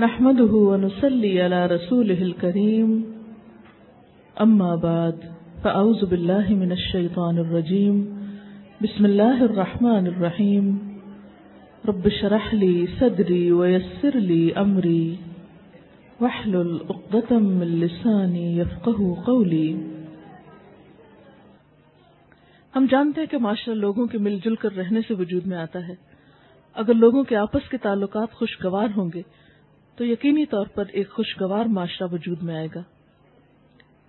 نحمده ونصلي على رسوله الكريم. أما بعد، فأعوذ بالله من الشيطان الرجيم. بسم الله الرحمن الرحيم. رب شرح لي صدري ويسر لي أمري. واحلل عقدة من لساني يفقه قولي. ہم جانتے ہیں کہ معاشرہ لوگوں کے مل جل کر رہنے سے وجود میں آتا ہے۔ اگر لوگوں کے آپس کے تعلقات خوشگوار ہوں گے تو یقینی طور پر ایک خوشگوار معاشرہ وجود میں آئے گا۔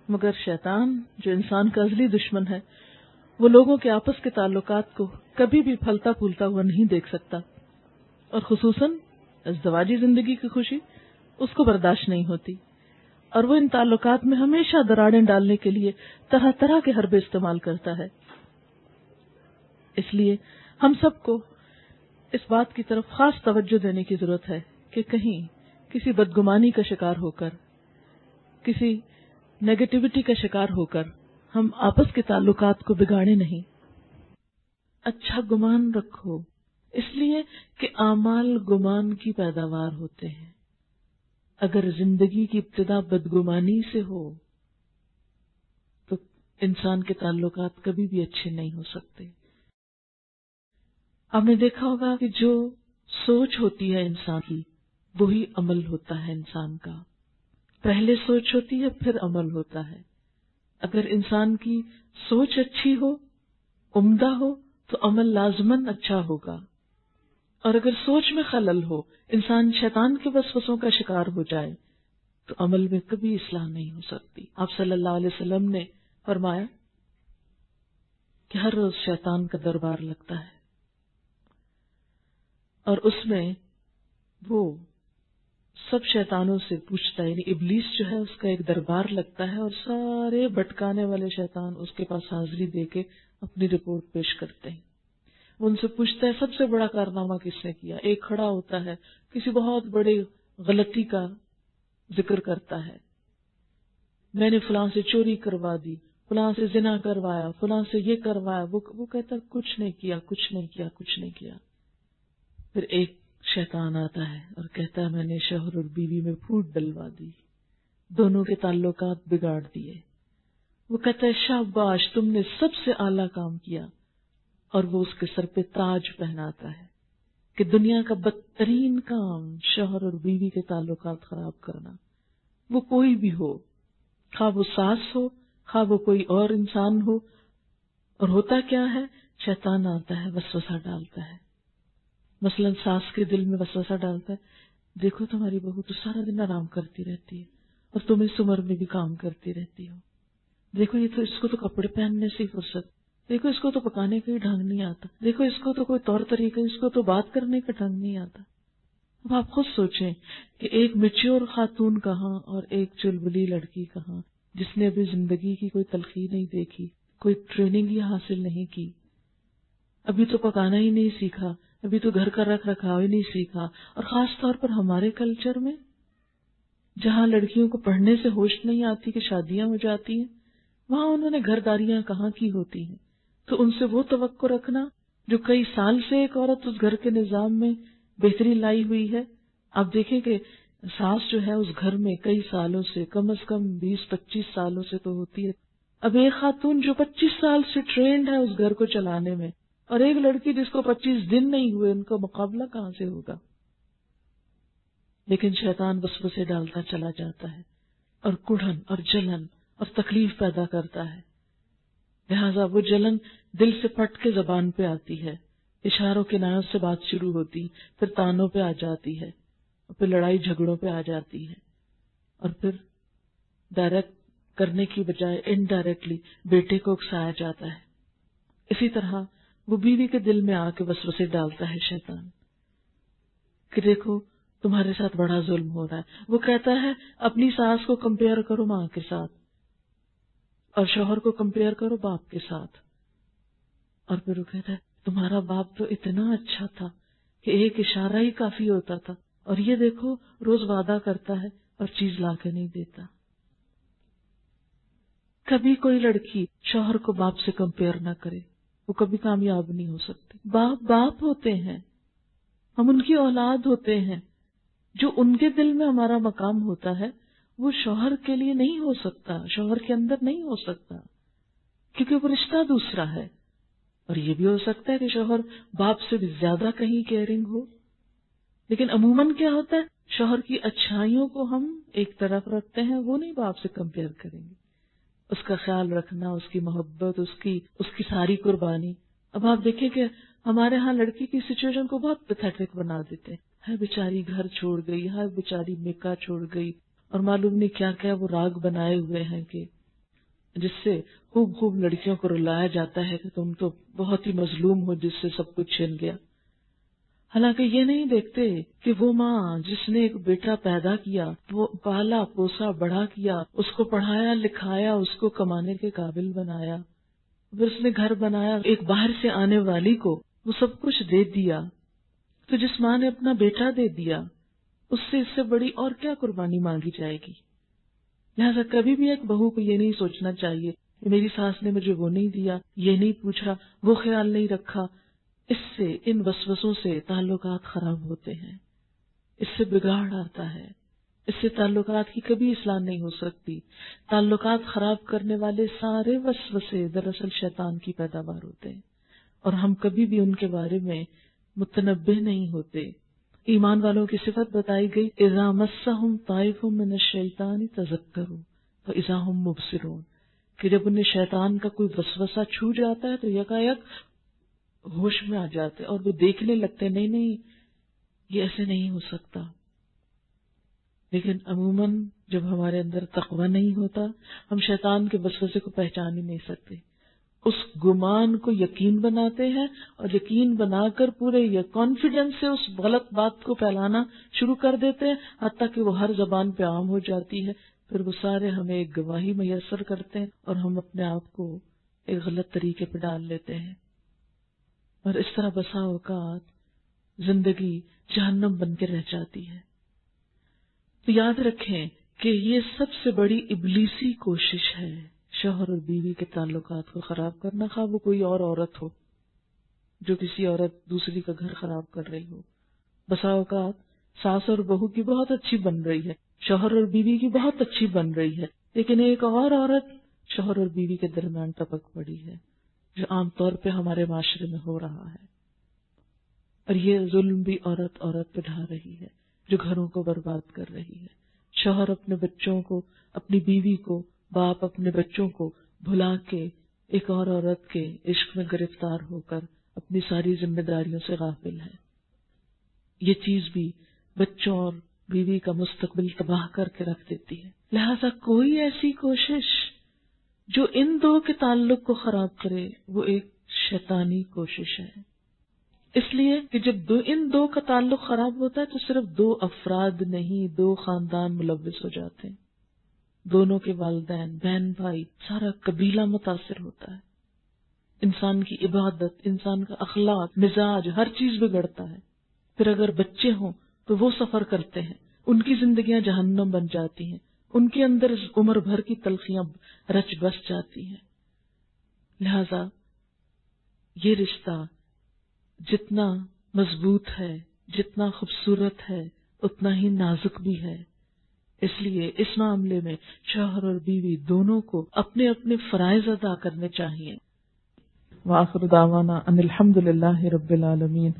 مگر شیطان، جو انسان کا ازلی دشمن ہے، وہ لوگوں کے آپس کے تعلقات کو کبھی بھی پھلتا پھولتا ہوا نہیں دیکھ سکتا۔ اور خصوصاً ازدواجی زندگی کی خوشی اس کو برداشت نہیں ہوتی۔ اور وہ ان تعلقات میں ہمیشہ دراڑیں ڈالنے کے لیے طرح طرح کے حربے استعمال کرتا ہے۔ اس لیے ہم سب کو اس بات کی طرف خاص توجہ دینے کی ضرورت ہے کہ کہیں کسی بدگمانی کا شکار ہو کر، کسی نیگیٹیوٹی کا شکار ہو کر ہم آپس کے تعلقات کو بگاڑے نہیں۔ اچھا گمان رکھو۔ اس لیے کہ اعمال گمان کی پیداوار ہوتے ہیں۔ اگر زندگی کی ابتدا بدگمانی سے ہو، تو انسان کے تعلقات کبھی بھی اچھے نہیں ہو سکتے۔ آپ نے دیکھا ہوگا کہ جو سوچ ہوتی ہے انسان کی وہی عمل ہوتا ہے انسان کا۔ پہلے سوچ ہوتی ہے، پھر عمل ہوتا ہے۔ اگر انسان کی سوچ اچھی ہو، عمدہ ہو، تو عمل لازمن اچھا ہوگا۔ اور اگر سوچ میں خلل ہو، انسان شیطان کے وسوسوں کا شکار ہو جائے، تو عمل میں کبھی اصلاح نہیں ہو سکتی۔ آپ صلی اللہ علیہ وسلم نے فرمایا کہ ہر روز شیطان کا دربار لگتا ہے۔ اور اس میں وہ سب شیطانوں سے پوچھتا ہے یعنی ابلیس جو ہے، اس کا ایک دربار لگتا ہے اور سارے بھٹکانے والے شیطان اس کے پاس حاضری دے کے اپنی رپورٹ پیش کرتے ہیں۔ وہ ان سے پوچھتا ہے، سب سے بڑا کارنامہ کس نے کیا؟ ایک کھڑا ہوتا ہے، کسی بہت بڑے غلطی کا ذکر کرتا ہے۔ میں نے فلاں سے چوری کروا دی، فلاں سے زنا کروایا، فلاں سے یہ کروایا، وہ کہتا کچھ نہیں کیا، کچھ نہیں کیا، کچھ نہیں کیا۔ پھر ایک شیطان آتا ہے اور کہتا ہے، میں نے شوہر اور بیوی میں پھوٹ ڈلوا دی۔ دونوں کے تعلقات بگاڑ دیے۔ وہ کہتا ہے، شاباش، تم نے سب سے اعلی کام کیا اور وہ اس کے سر پہ تاج پہناتا ہے کہ دنیا کا بدترین کام شوہر اور بیوی کے تعلقات خراب کرنا۔ وہ کوئی بھی ہو خواہ وہ ساس ہو خواہ وہ کوئی اور انسان ہو، اور ہوتا کیا ہے؟ شیطان آتا ہے، وسوسہ ڈالتا ہے۔ مثلا ساس کے دل میں وسوسہ ڈالتا ہے، دیکھو تمہاری بہو تو سارا دن آرام کرتی رہتی ہے اور تم اس عمر میں بھی کام کرتی رہتی ہو۔ دیکھو یہ تو اس کو تو کپڑے پہننے سے فرصت۔ دیکھو اس کو تو پکانے کا ہی ڈھنگ نہیں آتا۔ دیکھو اس کو تو کوئی طور طریقہ اس کو تو بات کرنے کا ڈھنگ نہیں آتا۔ اب آپ خود سوچیں کہ ایک میچور خاتون کہاں اور ایک چلبلی لڑکی کہاں، جس نے ابھی زندگی کی کوئی تلخی نہیں دیکھی، کوئی ٹریننگ ہی حاصل نہیں کی۔ ابھی تو پکانا ہی نہیں سیکھا۔ ابھی تو گھر کا رکھ رکھا ہی نہیں سیکھا۔ اور خاص طور پر ہمارے کلچر میں، جہاں لڑکیوں کو پڑھنے سے ہوش نہیں آتی کہ شادیاں ہو جاتی ہیں، وہاں انہوں نے گھر داریاں کہاں کی ہوتی ہیں؟ تو ان سے وہ توقع رکھنا جو کئی سال سے ایک عورت اس گھر کے نظام میں بہتری لائی ہوئی ہے۔ آپ دیکھیں کہ ساس جو ہے اس گھر میں کئی سالوں سے، کم از کم بیس، پچیس سالوں سے تو ہوتی ہے۔ اب ایک خاتون جو پچیس سال سے ٹرینڈ ہے اس گھر کو چلانے میں اور ایک لڑکی جس کو پچیس دن نہیں ہوئے، ان کا مقابلہ کہاں سے ہوگا؟ لیکن شیطان بس بسے ڈالتا چلا جاتا ہے اور کڑھن اور جلن اور تکلیف پیدا کرتا ہے۔ لہذا وہ جلن دل سے پھٹ کے زبان پہ آتی ہے، اشاروں کے نایوں سے بات شروع ہوتی، پھر تانوں پہ آ جاتی ہے اور پھر لڑائی جھگڑوں پہ آ جاتی ہے۔ اور پھر ڈائریکٹ کرنے کی بجائے انڈائریکٹلی بیٹے کو اکسایا جاتا ہے۔ اسی طرح وہ بیوی کے دل میں آ کے بس بسے ڈالتا ہے شیطان کہ دیکھو، تمہارے ساتھ بڑا ظلم ہو رہا ہے۔ وہ کہتا ہے، اپنی ساس کو کمپیئر کرو ماں کے ساتھ اور شوہر کو کمپیئر کرو باپ کے ساتھ۔ اور پھر وہ کہتا ہے، تمہارا باپ تو اتنا اچھا تھا کہ ایک اشارہ ہی کافی ہوتا تھا۔ اور یہ دیکھو، روز وعدہ کرتا ہے اور چیز لا کے نہیں دیتا۔ کبھی کوئی لڑکی شوہر کو باپ سے کمپیئر نہ کرے۔ وہ کبھی کامیاب نہیں ہو سکتے۔ باپ باپ ہوتے ہیں۔ ہم ان کی اولاد ہوتے ہیں۔ جو ان کے دل میں ہمارا مقام ہوتا ہے، وہ شوہر کے لیے نہیں ہو سکتا۔ شوہر کے اندر نہیں ہو سکتا۔ کیونکہ وہ رشتہ دوسرا ہے۔ اور یہ بھی ہو سکتا ہے کہ شوہر باپ سے بھی زیادہ کہیں کیئرنگ ہو۔ لیکن عموماً کیا ہوتا ہے؟ شوہر کی اچھائیوں کو ہم ایک طرف رکھتے ہیں، وہ نہیں باپ سے کمپیئر کریں گے۔ اس کا خیال رکھنا، اس کی محبت، اس کی اس کی ساری قربانی۔ اب آپ دیکھیں کہ ہمارے ہاں لڑکی کی سچویشن کو بہت پتھیٹک بنا دیتے ہے بیچاری گھر چھوڑ گئی ہے بیچاری میکا چھوڑ گئی اور معلوم نہیں کیا کیا وہ راگ بنائے ہوئے ہیں کہ جس سے خوب خوب لڑکیوں کو رلایا جاتا ہے کہ تم تو بہت ہی مظلوم ہو، جس سے سب کچھ چھن گیا۔ حالانکہ یہ نہیں دیکھتے کہ وہ ماں جس نے ایک بیٹا پیدا کیا، وہ پالا پوسا بڑا کیا، اس کو پڑھایا، لکھایا، اس کو کمانے کے قابل بنایا، پھر اس نے گھر بنایا، ایک باہر سے آنے والی کو وہ سب کچھ دے دیا۔ تو جس ماں نے اپنا بیٹا دے دیا، اس سے اس سے بڑی اور کیا قربانی مانگی جائے گی؟ لہٰذا کبھی بھی ایک بہو کو یہ نہیں سوچنا چاہیے میری ساس نے مجھے وہ نہیں دیا، یہ نہیں پوچھا، وہ خیال نہیں رکھا۔ اس سے ان وسوسوں سے تعلقات خراب ہوتے ہیں۔ اس سے بگاڑ آتا ہے۔ اس سے تعلقات کی کبھی اصلاح نہیں ہو سکتی۔ تعلقات خراب کرنے والے سارے وسوسے دراصل شیطان کی پیداوار ہوتے ہیں۔ اور ہم کبھی بھی ان کے بارے میں متنبع نہیں ہوتے۔ ایمان والوں کی صفت بتائی گئی ازا مسم طائف من الشیطان تذکروا فاذا هم مبصرون کہ جب انہیں شیطان کا کوئی وسوسہ چھو جاتا ہے تو یکایک ہوش میں آ جاتے اور وہ دیکھنے لگتے، نہیں نہیں، یہ ایسے نہیں ہو سکتا۔ لیکن عموماً جب ہمارے اندر تقوی نہیں ہوتا، ہم شیطان کے وسوسے کو پہچان ہی نہیں سکتے۔ اس گمان کو یقین بناتے ہیں اور یقین بنا کر پورے کانفیڈینس سے اس غلط بات کو پھیلانا شروع کر دیتے ہیں، حتیٰ کہ وہ ہر زبان پہ عام ہو جاتی ہے۔ پھر وہ سارے ہمیں ایک گواہی میسر کرتے ہیں اور ہم اپنے آپ کو ایک غلط طریقے پہ ڈال لیتے ہیں۔ اور اس طرح بسا اوقات زندگی جہنم بن کے رہ جاتی ہے۔ تو یاد رکھیں کہ یہ سب سے بڑی ابلیسی کوشش ہے۔ شوہر اور بیوی کے تعلقات کو خراب کرنا، خواہ وہ کوئی اور عورت ہو جو کسی عورت دوسری کا گھر خراب کر رہی ہو۔ بسا اوقات ساس اور بہو کی بہت اچھی بن رہی ہے، شوہر اور بیوی کی بہت اچھی بن رہی ہے، لیکن ایک اور عورت شوہر اور بیوی کے درمیان ٹپک پڑی ہے۔ جو عام طور پہ ہمارے معاشرے میں ہو رہا ہے۔ اور یہ ظلم بھی عورت عورت پہ ڈھا رہی ہے، جو گھروں کو برباد کر رہی ہے۔ شوہر اپنے بچوں کو، اپنی بیوی کو، باپ اپنے بچوں کو بھلا کے ایک اور عورت کے عشق میں گرفتار ہو کر اپنی ساری ذمہ داریوں سے غافل ہے۔ یہ چیز بھی بچوں اور بیوی کا مستقبل تباہ کر کے رکھ دیتی ہے۔ لہذا کوئی ایسی کوشش جو ان دو کے تعلق کو خراب کرے، وہ ایک شیطانی کوشش ہے۔ اس لیے کہ جب دو، ان دو کا تعلق خراب ہوتا ہے تو صرف دو افراد نہیں، دو خاندان ملوث ہو جاتے ہیں۔ دونوں کے والدین، بہن بھائی، سارا قبیلہ متاثر ہوتا ہے۔ انسان کی عبادت، انسان کا اخلاق، مزاج، ہر چیز بگڑتا ہے۔ پھر اگر بچے ہوں تو وہ سفر کرتے ہیں۔ ان کی زندگیاں جہنم بن جاتی ہیں۔ ان کے اندر عمر بھر کی تلخیاں رچ بس جاتی ہیں۔ لہذا یہ رشتہ جتنا مضبوط ہے، جتنا خوبصورت ہے، اتنا ہی نازک بھی ہے۔ اس لیے اس معاملے میں شوہر اور بیوی دونوں کو اپنے اپنے فرائض ادا کرنے چاہیے۔ واخر دعوانا ان الحمد للہ رب العالمین۔